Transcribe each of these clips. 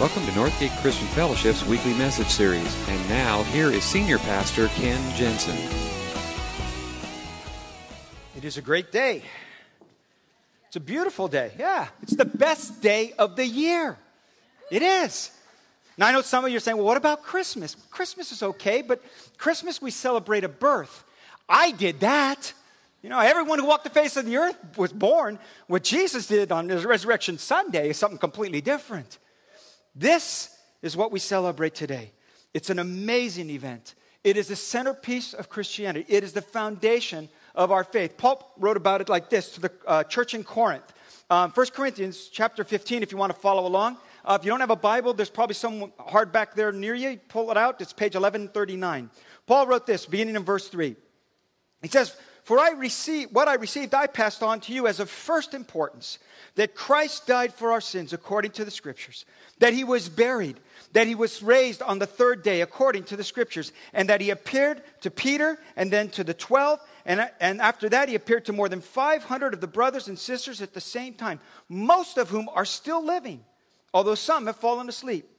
Welcome to Northgate Christian Fellowship's weekly message series. And now, here is Senior Pastor Ken Jensen. It is a great day. It's a beautiful day. Yeah, it's the best day of the year. It is. Now, I know some of you are saying, well, what about Christmas? Christmas is okay, but Christmas we celebrate a birth. I did that. You know, everyone who walked the face of the earth was born. What Jesus did on his Resurrection Sunday is something completely different. This is what we celebrate today. It's an amazing event. It is the centerpiece of Christianity, it is the foundation of our faith. Paul wrote about it like this to the uh, church in Corinth. Um, 1 Corinthians chapter 15, if you want to follow along. Uh, if you don't have a Bible, there's probably some hard back there near you. Pull it out. It's page 1139. Paul wrote this, beginning in verse 3. He says, For I received what I received, I passed on to you as of first importance that Christ died for our sins according to the Scriptures, that he was buried, that he was raised on the third day according to the Scriptures, and that he appeared to Peter and then to the twelve. And, and after that, he appeared to more than 500 of the brothers and sisters at the same time, most of whom are still living, although some have fallen asleep.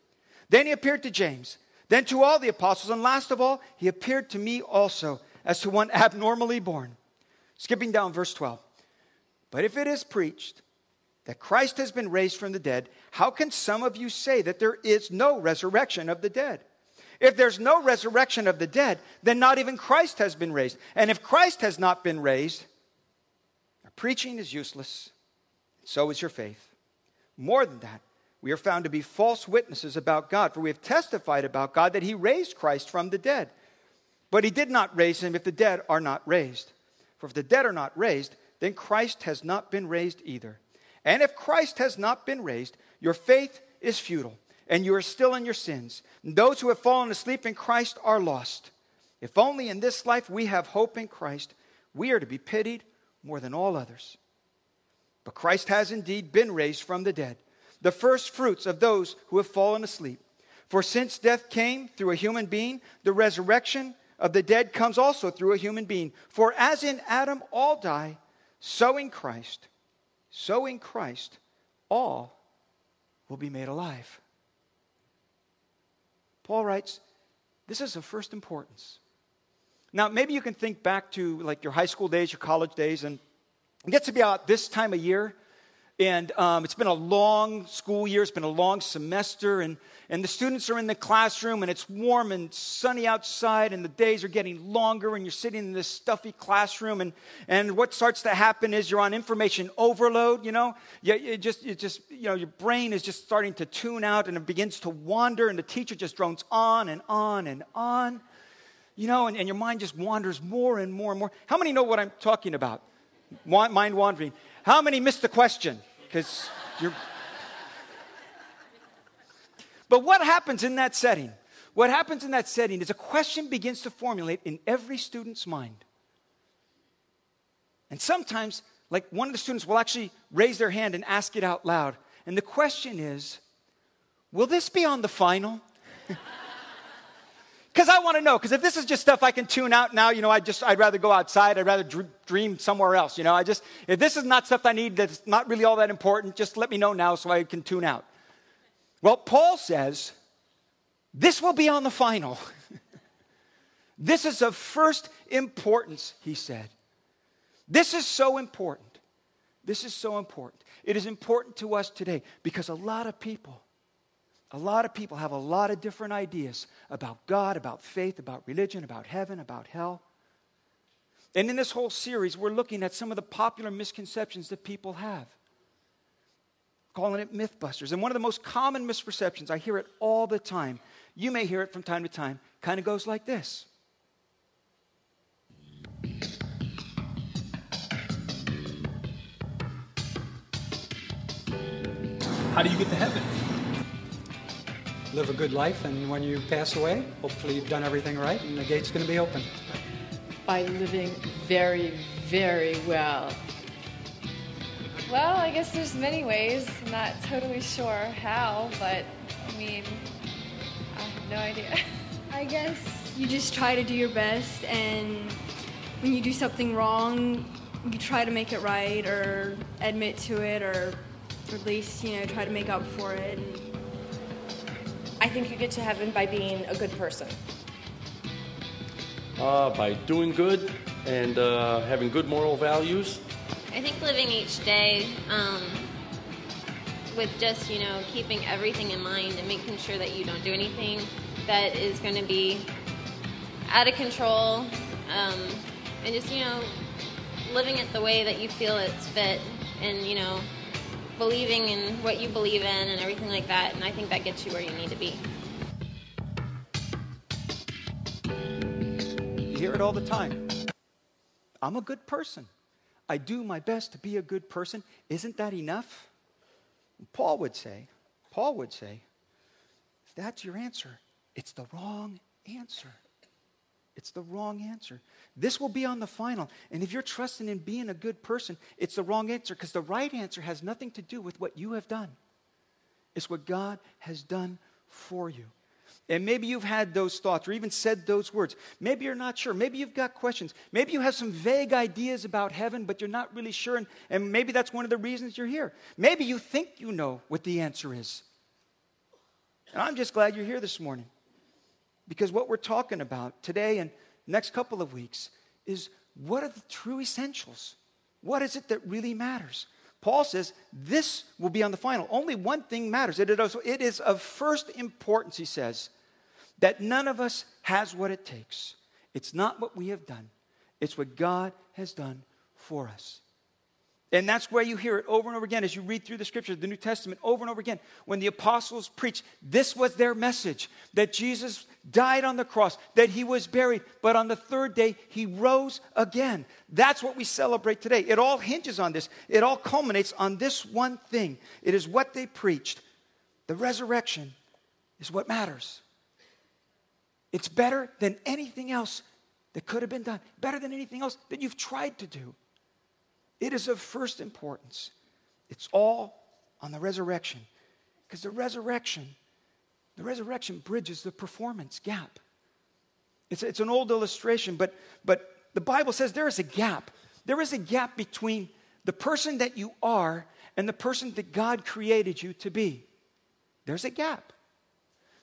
Then he appeared to James, then to all the apostles, and last of all, he appeared to me also as to one abnormally born. Skipping down verse 12. But if it is preached that Christ has been raised from the dead, how can some of you say that there is no resurrection of the dead? If there's no resurrection of the dead, then not even Christ has been raised. And if Christ has not been raised, our preaching is useless, and so is your faith. More than that, we are found to be false witnesses about God, for we have testified about God that He raised Christ from the dead. But He did not raise Him if the dead are not raised. For if the dead are not raised, then Christ has not been raised either. And if Christ has not been raised, your faith is futile, and you are still in your sins. And those who have fallen asleep in Christ are lost. If only in this life we have hope in Christ, we are to be pitied more than all others. But Christ has indeed been raised from the dead, the first fruits of those who have fallen asleep. For since death came through a human being, the resurrection of the dead comes also through a human being. For as in Adam all die, so in Christ so in Christ, all will be made alive. Paul writes, this is of first importance. Now, maybe you can think back to like your high school days, your college days, and it gets to be about this time of year, and um, it's been a long school year, it's been a long semester, and, and the students are in the classroom, and it's warm and sunny outside, and the days are getting longer, and you're sitting in this stuffy classroom, and, and what starts to happen is you're on information overload, you know? You, just, just, you know, your brain is just starting to tune out, and it begins to wander, and the teacher just drones on and on and on, you know, and, and your mind just wanders more and more and more. How many know what I'm talking about? Mind wandering. How many missed the question? Because you're. But what happens in that setting? What happens in that setting is a question begins to formulate in every student's mind. And sometimes, like one of the students will actually raise their hand and ask it out loud. And the question is Will this be on the final? Because I want to know. Because if this is just stuff I can tune out now, you know, I just I'd rather go outside. I'd rather dr- dream somewhere else. You know, I just if this is not stuff I need, that's not really all that important. Just let me know now so I can tune out. Well, Paul says this will be on the final. this is of first importance, he said. This is so important. This is so important. It is important to us today because a lot of people a lot of people have a lot of different ideas about God, about faith, about religion, about heaven, about hell. And in this whole series, we're looking at some of the popular misconceptions that people have, calling it Mythbusters. And one of the most common misperceptions, I hear it all the time, you may hear it from time to time, kind of goes like this How do you get to heaven? Live a good life, and when you pass away, hopefully you've done everything right and the gate's going to be open. By living very, very well. Well, I guess there's many ways. I'm not totally sure how, but I mean, I have no idea. I guess you just try to do your best, and when you do something wrong, you try to make it right or admit to it or at least, you know, try to make up for it. And I think you get to heaven by being a good person. Uh, by doing good and uh, having good moral values. I think living each day um, with just, you know, keeping everything in mind and making sure that you don't do anything that is going to be out of control um, and just, you know, living it the way that you feel it's fit and, you know, believing in what you believe in and everything like that. And I think that gets you where you need to be. You hear it all the time. I'm a good person. I do my best to be a good person. Isn't that enough? Paul would say, Paul would say, if that's your answer, it's the wrong answer. It's the wrong answer. This will be on the final. And if you're trusting in being a good person, it's the wrong answer because the right answer has nothing to do with what you have done. It's what God has done for you. And maybe you've had those thoughts or even said those words. Maybe you're not sure. Maybe you've got questions. Maybe you have some vague ideas about heaven, but you're not really sure. And, and maybe that's one of the reasons you're here. Maybe you think you know what the answer is. And I'm just glad you're here this morning. Because what we're talking about today and next couple of weeks is what are the true essentials? What is it that really matters? Paul says this will be on the final. Only one thing matters. It is, of first importance, he says, that none of us has what it takes. It's not what we have done, it's what God has done for us. And that's where you hear it over and over again as you read through the scriptures, the New Testament, over and over again. When the apostles preached, this was their message that Jesus died on the cross, that he was buried, but on the third day he rose again. That's what we celebrate today. It all hinges on this, it all culminates on this one thing. It is what they preached. The resurrection is what matters. It's better than anything else that could have been done, better than anything else that you've tried to do. It is of first importance. It's all on the resurrection. Because the resurrection, the resurrection bridges the performance gap. It's, it's an old illustration, but, but the Bible says there is a gap. There is a gap between the person that you are and the person that God created you to be. There's a gap.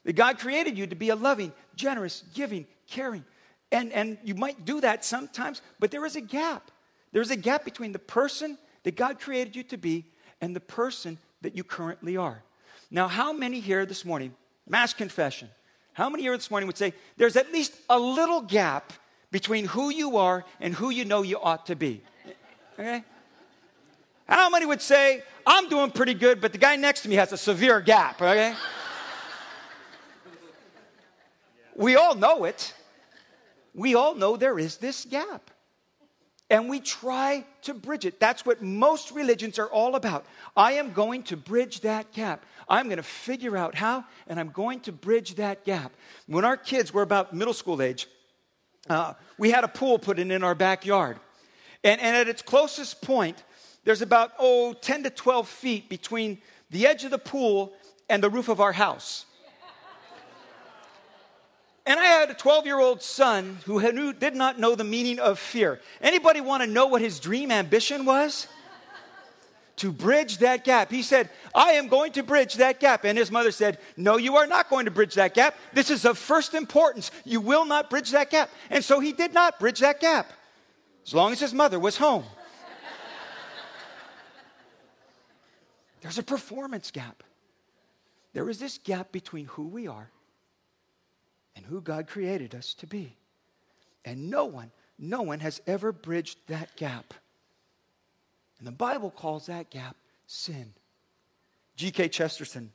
That God created you to be a loving, generous, giving, caring. And, and you might do that sometimes, but there is a gap. There's a gap between the person that God created you to be and the person that you currently are. Now, how many here this morning, mass confession, how many here this morning would say there's at least a little gap between who you are and who you know you ought to be? Okay? How many would say, I'm doing pretty good, but the guy next to me has a severe gap, okay? we all know it. We all know there is this gap and we try to bridge it. That's what most religions are all about. I am going to bridge that gap. I'm going to figure out how, and I'm going to bridge that gap. When our kids were about middle school age, uh, we had a pool put in in our backyard. And, and at its closest point, there's about, oh, 10 to 12 feet between the edge of the pool and the roof of our house. And I had a 12 year old son who knew, did not know the meaning of fear. Anybody want to know what his dream ambition was? to bridge that gap. He said, I am going to bridge that gap. And his mother said, No, you are not going to bridge that gap. This is of first importance. You will not bridge that gap. And so he did not bridge that gap, as long as his mother was home. There's a performance gap. There is this gap between who we are and who God created us to be. And no one, no one has ever bridged that gap. And the Bible calls that gap sin. G.K. Chesterton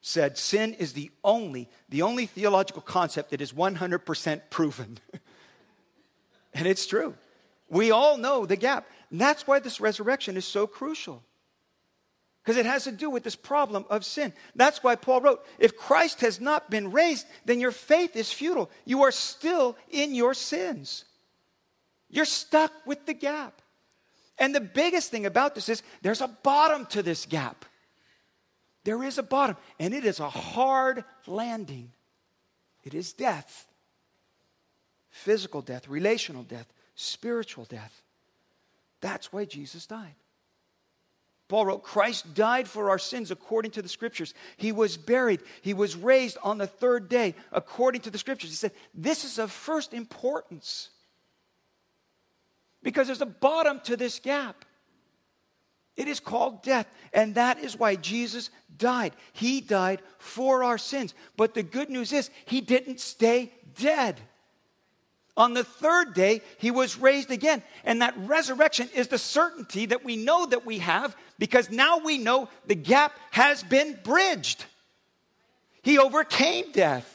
said sin is the only, the only theological concept that is 100% proven. and it's true. We all know the gap. And that's why this resurrection is so crucial because it has to do with this problem of sin. That's why Paul wrote if Christ has not been raised, then your faith is futile. You are still in your sins. You're stuck with the gap. And the biggest thing about this is there's a bottom to this gap. There is a bottom, and it is a hard landing. It is death physical death, relational death, spiritual death. That's why Jesus died. Paul wrote, Christ died for our sins according to the scriptures. He was buried. He was raised on the third day according to the scriptures. He said, This is of first importance because there's a bottom to this gap. It is called death. And that is why Jesus died. He died for our sins. But the good news is, He didn't stay dead. On the third day, he was raised again. And that resurrection is the certainty that we know that we have because now we know the gap has been bridged. He overcame death.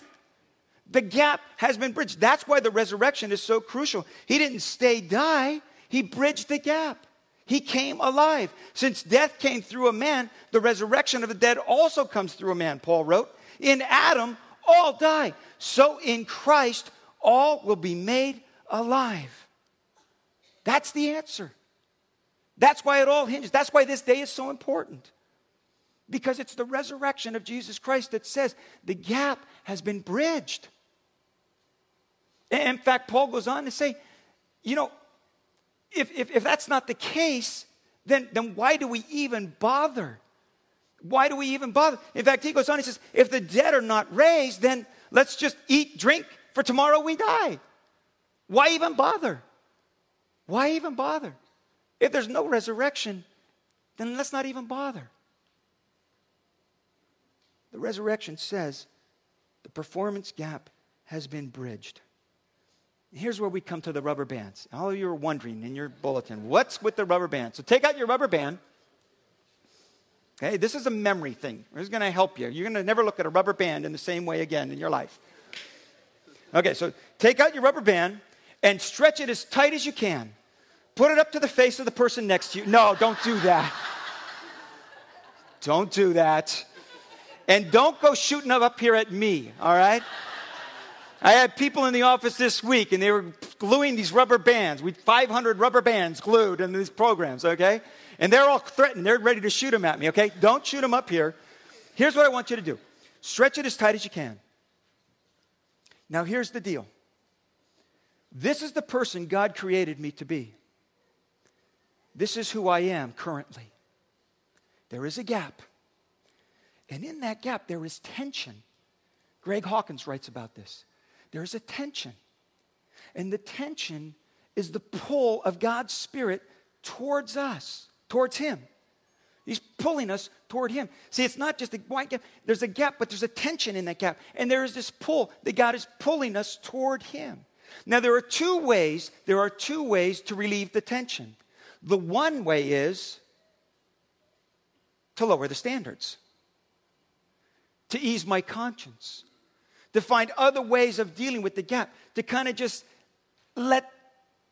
The gap has been bridged. That's why the resurrection is so crucial. He didn't stay die, he bridged the gap. He came alive. Since death came through a man, the resurrection of the dead also comes through a man, Paul wrote. In Adam, all die. So in Christ, all will be made alive. That's the answer. That's why it all hinges. That's why this day is so important. Because it's the resurrection of Jesus Christ that says the gap has been bridged. In fact, Paul goes on to say, you know, if, if, if that's not the case, then, then why do we even bother? Why do we even bother? In fact, he goes on, he says, if the dead are not raised, then let's just eat, drink, for tomorrow we die. Why even bother? Why even bother? If there's no resurrection, then let's not even bother. The resurrection says the performance gap has been bridged. Here's where we come to the rubber bands. All of you are wondering in your bulletin, what's with the rubber band? So take out your rubber band. Okay, this is a memory thing. This is going to help you. You're going to never look at a rubber band in the same way again in your life. Okay, so take out your rubber band and stretch it as tight as you can. Put it up to the face of the person next to you. No, don't do that. don't do that. And don't go shooting up here at me, all right? I had people in the office this week and they were gluing these rubber bands. We 500 rubber bands glued in these programs, okay? And they're all threatened. They're ready to shoot them at me, okay? Don't shoot them up here. Here's what I want you to do stretch it as tight as you can. Now, here's the deal this is the person God created me to be. This is who I am currently. There is a gap. And in that gap, there is tension. Greg Hawkins writes about this. There's a tension. And the tension is the pull of God's Spirit towards us, towards Him. He's pulling us toward Him. See, it's not just a wide gap. There's a gap, but there's a tension in that gap. And there is this pull that God is pulling us toward Him. Now, there are two ways, there are two ways to relieve the tension. The one way is to lower the standards, to ease my conscience, to find other ways of dealing with the gap, to kind of just let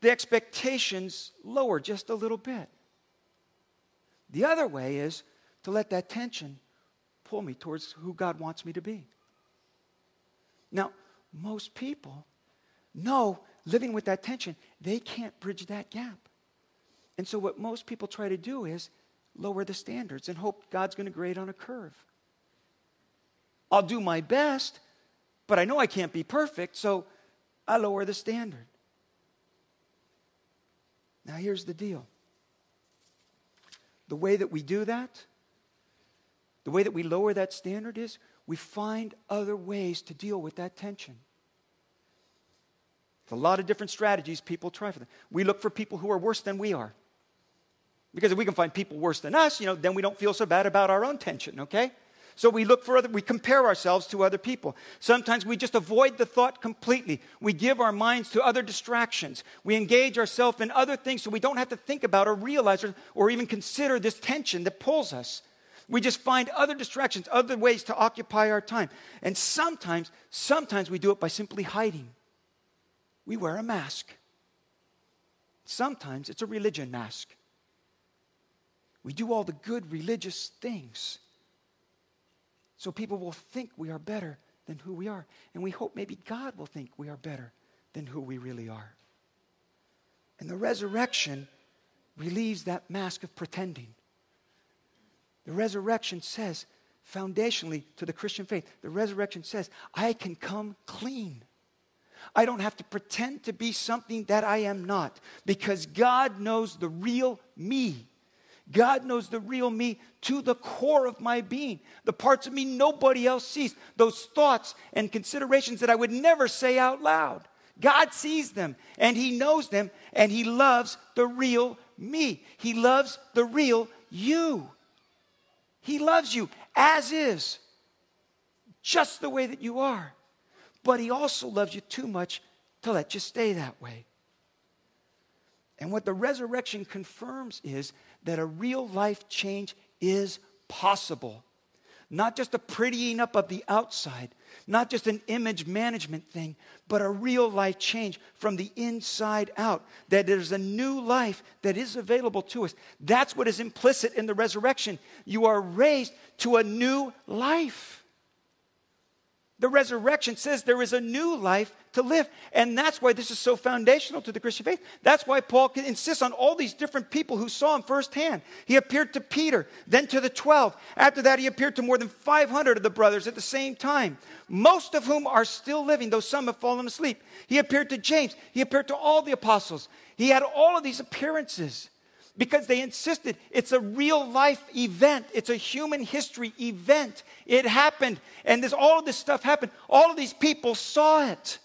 the expectations lower just a little bit. The other way is to let that tension pull me towards who God wants me to be. Now, most people know living with that tension, they can't bridge that gap. And so, what most people try to do is lower the standards and hope God's going to grade on a curve. I'll do my best, but I know I can't be perfect, so I lower the standard. Now, here's the deal the way that we do that, the way that we lower that standard is we find other ways to deal with that tension. It's a lot of different strategies people try for them. We look for people who are worse than we are. Because if we can find people worse than us, you know, then we don't feel so bad about our own tension, okay? So we look for other, we compare ourselves to other people. Sometimes we just avoid the thought completely. We give our minds to other distractions. We engage ourselves in other things so we don't have to think about or realize or, or even consider this tension that pulls us. We just find other distractions, other ways to occupy our time. And sometimes, sometimes we do it by simply hiding. We wear a mask. Sometimes it's a religion mask. We do all the good religious things so people will think we are better than who we are. And we hope maybe God will think we are better than who we really are. And the resurrection relieves that mask of pretending. The resurrection says, foundationally to the Christian faith, the resurrection says, I can come clean. I don't have to pretend to be something that I am not because God knows the real me. God knows the real me to the core of my being, the parts of me nobody else sees, those thoughts and considerations that I would never say out loud. God sees them and He knows them and He loves the real me. He loves the real you. He loves you as is, just the way that you are. But He also loves you too much to let you stay that way. And what the resurrection confirms is that a real life change is possible. Not just a prettying up of the outside, not just an image management thing, but a real life change from the inside out. That there's a new life that is available to us. That's what is implicit in the resurrection. You are raised to a new life. The resurrection says there is a new life to live. And that's why this is so foundational to the Christian faith. That's why Paul insists on all these different people who saw him firsthand. He appeared to Peter, then to the 12. After that, he appeared to more than 500 of the brothers at the same time, most of whom are still living, though some have fallen asleep. He appeared to James. He appeared to all the apostles. He had all of these appearances because they insisted it's a real life event. It's a human history event. It happened, and this, all of this stuff happened. All of these people saw it.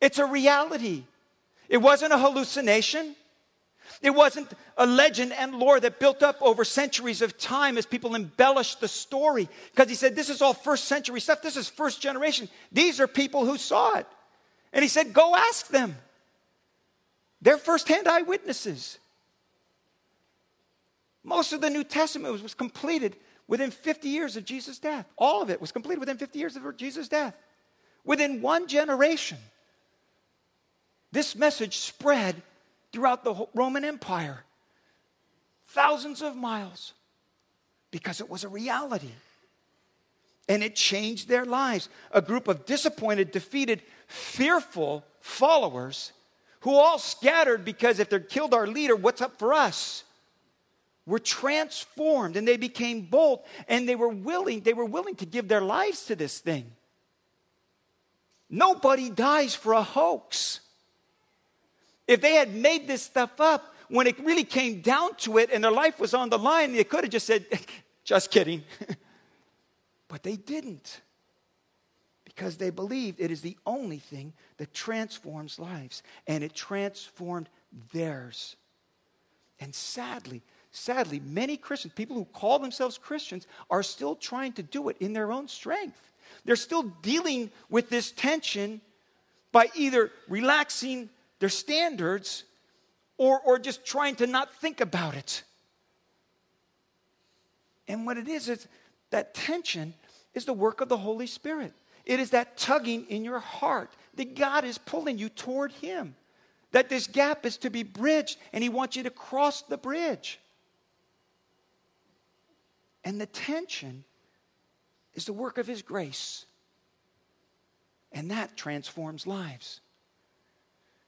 It's a reality. It wasn't a hallucination. It wasn't a legend and lore that built up over centuries of time as people embellished the story. Because he said, This is all first century stuff. This is first generation. These are people who saw it. And he said, Go ask them. They're firsthand eyewitnesses. Most of the New Testament was, was completed within 50 years of Jesus' death. All of it was completed within 50 years of Jesus' death. Within one generation, this message spread throughout the Roman Empire, thousands of miles, because it was a reality. And it changed their lives. A group of disappointed, defeated, fearful followers who all scattered because if they killed our leader, what's up for us? Were transformed and they became bold and they were willing they were willing to give their lives to this thing. Nobody dies for a hoax. If they had made this stuff up when it really came down to it and their life was on the line they could have just said just kidding. But they didn't. Because they believed it is the only thing that transforms lives and it transformed theirs. And sadly Sadly, many Christians, people who call themselves Christians, are still trying to do it in their own strength. They're still dealing with this tension by either relaxing their standards or, or just trying to not think about it. And what it is, is that tension is the work of the Holy Spirit. It is that tugging in your heart that God is pulling you toward Him. That this gap is to be bridged, and He wants you to cross the bridge. And the tension is the work of His grace. And that transforms lives.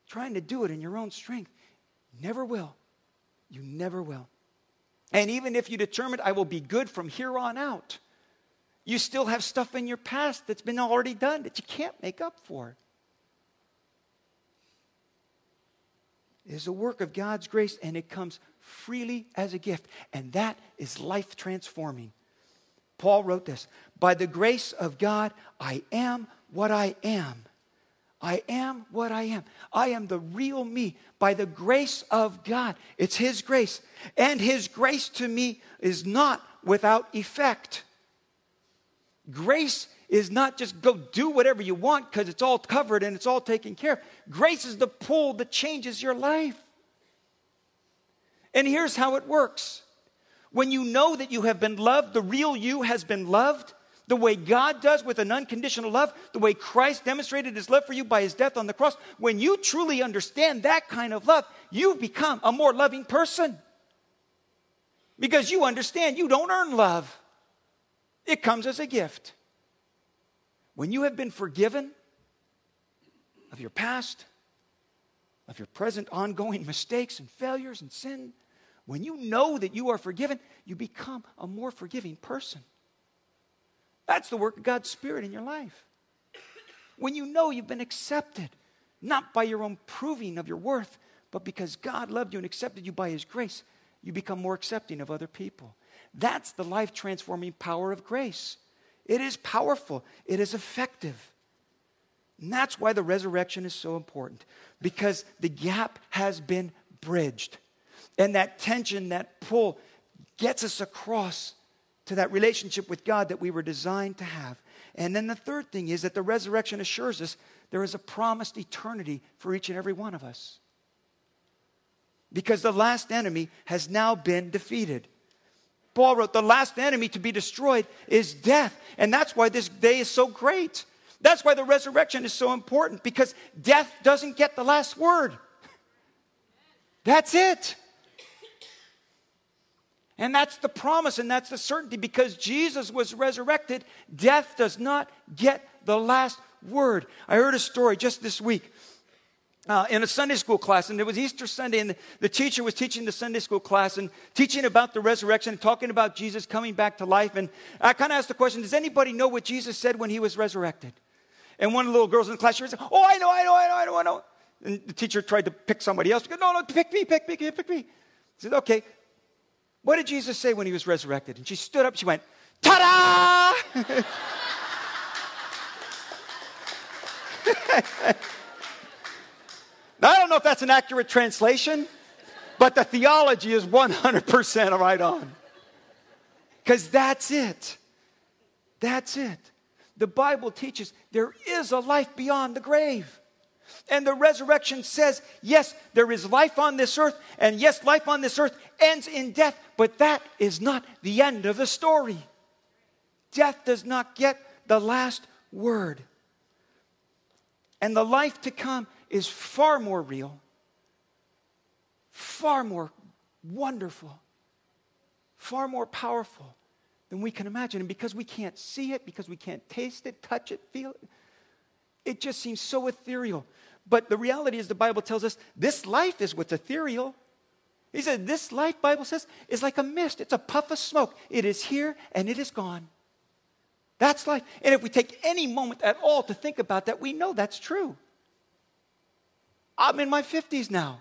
Trying to do it in your own strength never will. You never will. And even if you determined, I will be good from here on out, you still have stuff in your past that's been already done that you can't make up for. Is a work of God's grace and it comes freely as a gift. And that is life transforming. Paul wrote this By the grace of God, I am what I am. I am what I am. I am the real me by the grace of God. It's His grace. And His grace to me is not without effect. Grace is not just go do whatever you want because it's all covered and it's all taken care of. Grace is the pull that changes your life. And here's how it works when you know that you have been loved, the real you has been loved, the way God does with an unconditional love, the way Christ demonstrated his love for you by his death on the cross, when you truly understand that kind of love, you become a more loving person. Because you understand you don't earn love, it comes as a gift. When you have been forgiven of your past, of your present ongoing mistakes and failures and sin, when you know that you are forgiven, you become a more forgiving person. That's the work of God's Spirit in your life. When you know you've been accepted, not by your own proving of your worth, but because God loved you and accepted you by His grace, you become more accepting of other people. That's the life transforming power of grace. It is powerful, it is effective. And that's why the resurrection is so important because the gap has been bridged. And that tension, that pull, gets us across to that relationship with God that we were designed to have. And then the third thing is that the resurrection assures us there is a promised eternity for each and every one of us. Because the last enemy has now been defeated. Paul wrote, The last enemy to be destroyed is death. And that's why this day is so great. That's why the resurrection is so important because death doesn't get the last word. That's it. And that's the promise and that's the certainty because Jesus was resurrected, death does not get the last word. I heard a story just this week. Uh, in a Sunday school class, and it was Easter Sunday, and the, teacher was teaching the Sunday school class and teaching about the resurrection, and talking about Jesus coming back to life. And I kind of asked the question Does anybody know what Jesus said when he was resurrected? And one of the little girls in the class, she said, Oh, I know, I know, I know, I know, I know. And the teacher tried to pick somebody else. Goes, no, no, pick me, pick me, pick me. He said, Okay, what did Jesus say when he was resurrected? And she stood up, she went, Ta da! now, I don't know if that's an accurate translation, but the theology is 100% right on. Because that's it. That's it. The Bible teaches there is a life beyond the grave. And the resurrection says, yes, there is life on this earth, and yes, life on this earth ends in death, but that is not the end of the story. Death does not get the last word. And the life to come is far more real, far more wonderful, far more powerful than we can imagine. And because we can't see it, because we can't taste it, touch it, feel it, it just seems so ethereal. But the reality is, the Bible tells us this life is what's ethereal. He said, This life, Bible says, is like a mist. It's a puff of smoke. It is here and it is gone. That's life. And if we take any moment at all to think about that, we know that's true. I'm in my 50s now.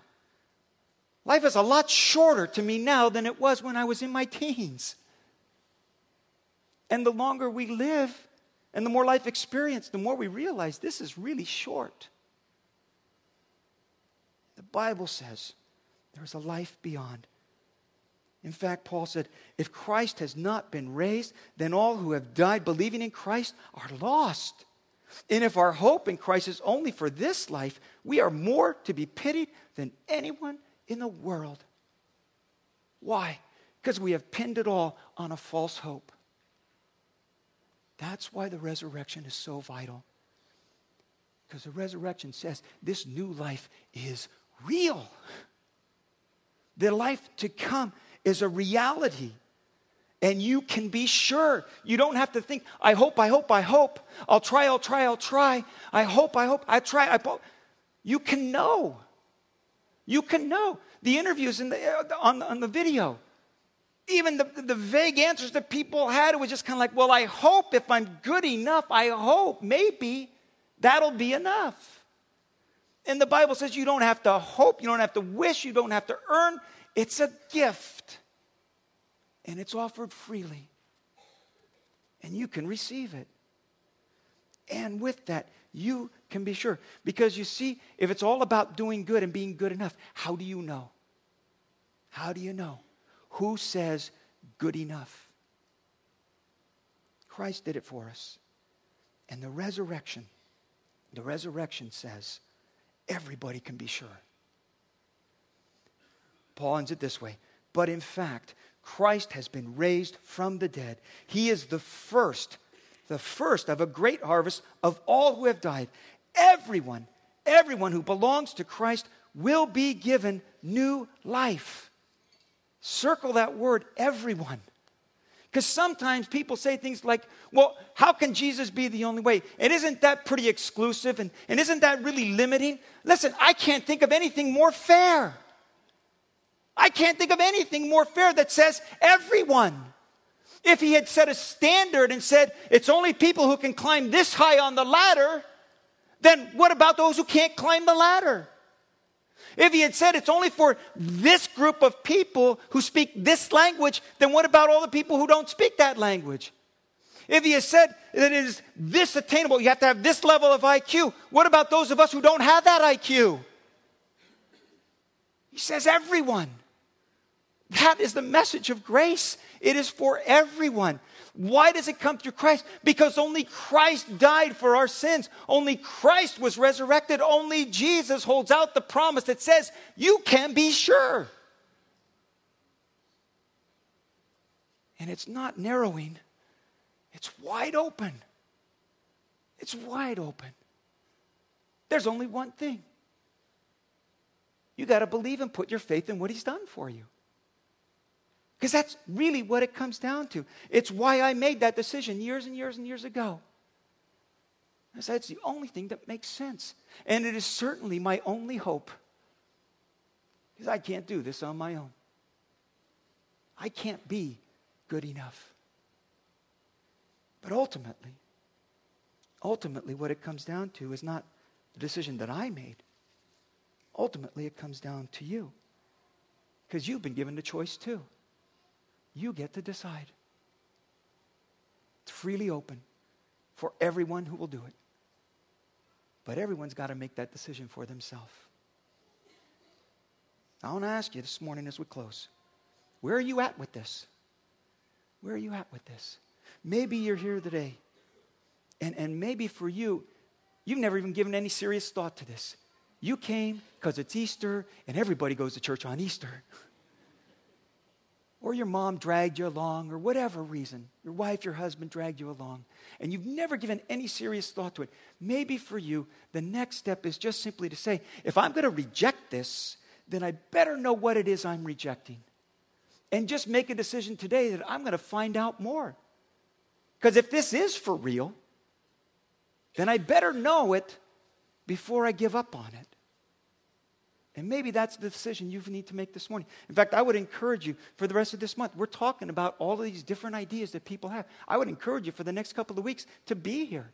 Life is a lot shorter to me now than it was when I was in my teens. And the longer we live and the more life experience, the more we realize this is really short. The Bible says there's a life beyond. In fact, Paul said, if Christ has not been raised, then all who have died believing in Christ are lost. And if our hope in Christ is only for this life, we are more to be pitied than anyone in the world. Why? Because we have pinned it all on a false hope. That's why the resurrection is so vital. Because the resurrection says this new life is real. The life to come is a reality. And you can be sure. You don't have to think, I hope, I hope, I hope. I'll try, I'll try, I'll try. I hope, I hope, I try. I hope. You can know. You can know. The interviews in the, uh, on, on the video, even the, the vague answers that people had, it was just kind of like, well, I hope if I'm good enough, I hope maybe that'll be enough. And the Bible says you don't have to hope, you don't have to wish, you don't have to earn. It's a gift. And it's offered freely. And you can receive it. And with that, you can be sure. Because you see, if it's all about doing good and being good enough, how do you know? How do you know? Who says good enough? Christ did it for us. And the resurrection, the resurrection says, everybody can be sure. Paul ends it this way But in fact, Christ has been raised from the dead. He is the first, the first of a great harvest of all who have died. Everyone, everyone who belongs to Christ will be given new life. Circle that word, everyone. Because sometimes people say things like, well, how can Jesus be the only way? And isn't that pretty exclusive? And, and isn't that really limiting? Listen, I can't think of anything more fair. I can't think of anything more fair that says everyone. If he had set a standard and said it's only people who can climb this high on the ladder, then what about those who can't climb the ladder? If he had said it's only for this group of people who speak this language, then what about all the people who don't speak that language? If he has said that it is this attainable, you have to have this level of IQ, what about those of us who don't have that IQ? He says everyone. That is the message of grace. It is for everyone. Why does it come through Christ? Because only Christ died for our sins. Only Christ was resurrected. Only Jesus holds out the promise that says, You can be sure. And it's not narrowing, it's wide open. It's wide open. There's only one thing you got to believe and put your faith in what He's done for you. Because that's really what it comes down to. It's why I made that decision years and years and years ago. I said it's the only thing that makes sense. And it is certainly my only hope. Because I can't do this on my own. I can't be good enough. But ultimately, ultimately, what it comes down to is not the decision that I made. Ultimately, it comes down to you. Because you've been given the choice too. You get to decide. It's freely open for everyone who will do it. But everyone's got to make that decision for themselves. I want to ask you this morning as we close where are you at with this? Where are you at with this? Maybe you're here today, and, and maybe for you, you've never even given any serious thought to this. You came because it's Easter, and everybody goes to church on Easter. or your mom dragged you along, or whatever reason, your wife, your husband dragged you along, and you've never given any serious thought to it, maybe for you, the next step is just simply to say, if I'm going to reject this, then I better know what it is I'm rejecting. And just make a decision today that I'm going to find out more. Because if this is for real, then I better know it before I give up on it. And maybe that's the decision you need to make this morning. In fact, I would encourage you for the rest of this month. We're talking about all of these different ideas that people have. I would encourage you for the next couple of weeks to be here,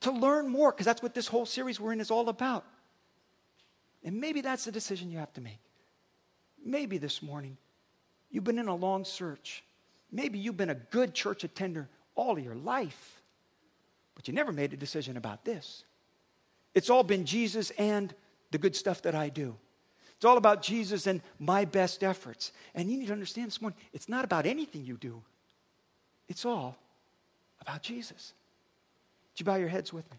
to learn more, because that's what this whole series we're in is all about. And maybe that's the decision you have to make. Maybe this morning you've been in a long search. Maybe you've been a good church attender all your life, but you never made a decision about this. It's all been Jesus and the good stuff that I do. It's all about Jesus and my best efforts. And you need to understand this morning, it's not about anything you do. It's all about Jesus. Would you bow your heads with me?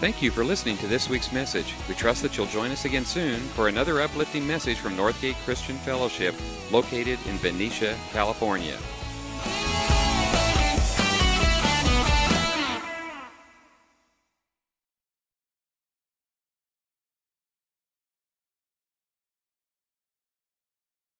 Thank you for listening to this week's message. We trust that you'll join us again soon for another uplifting message from Northgate Christian Fellowship, located in Benicia, California.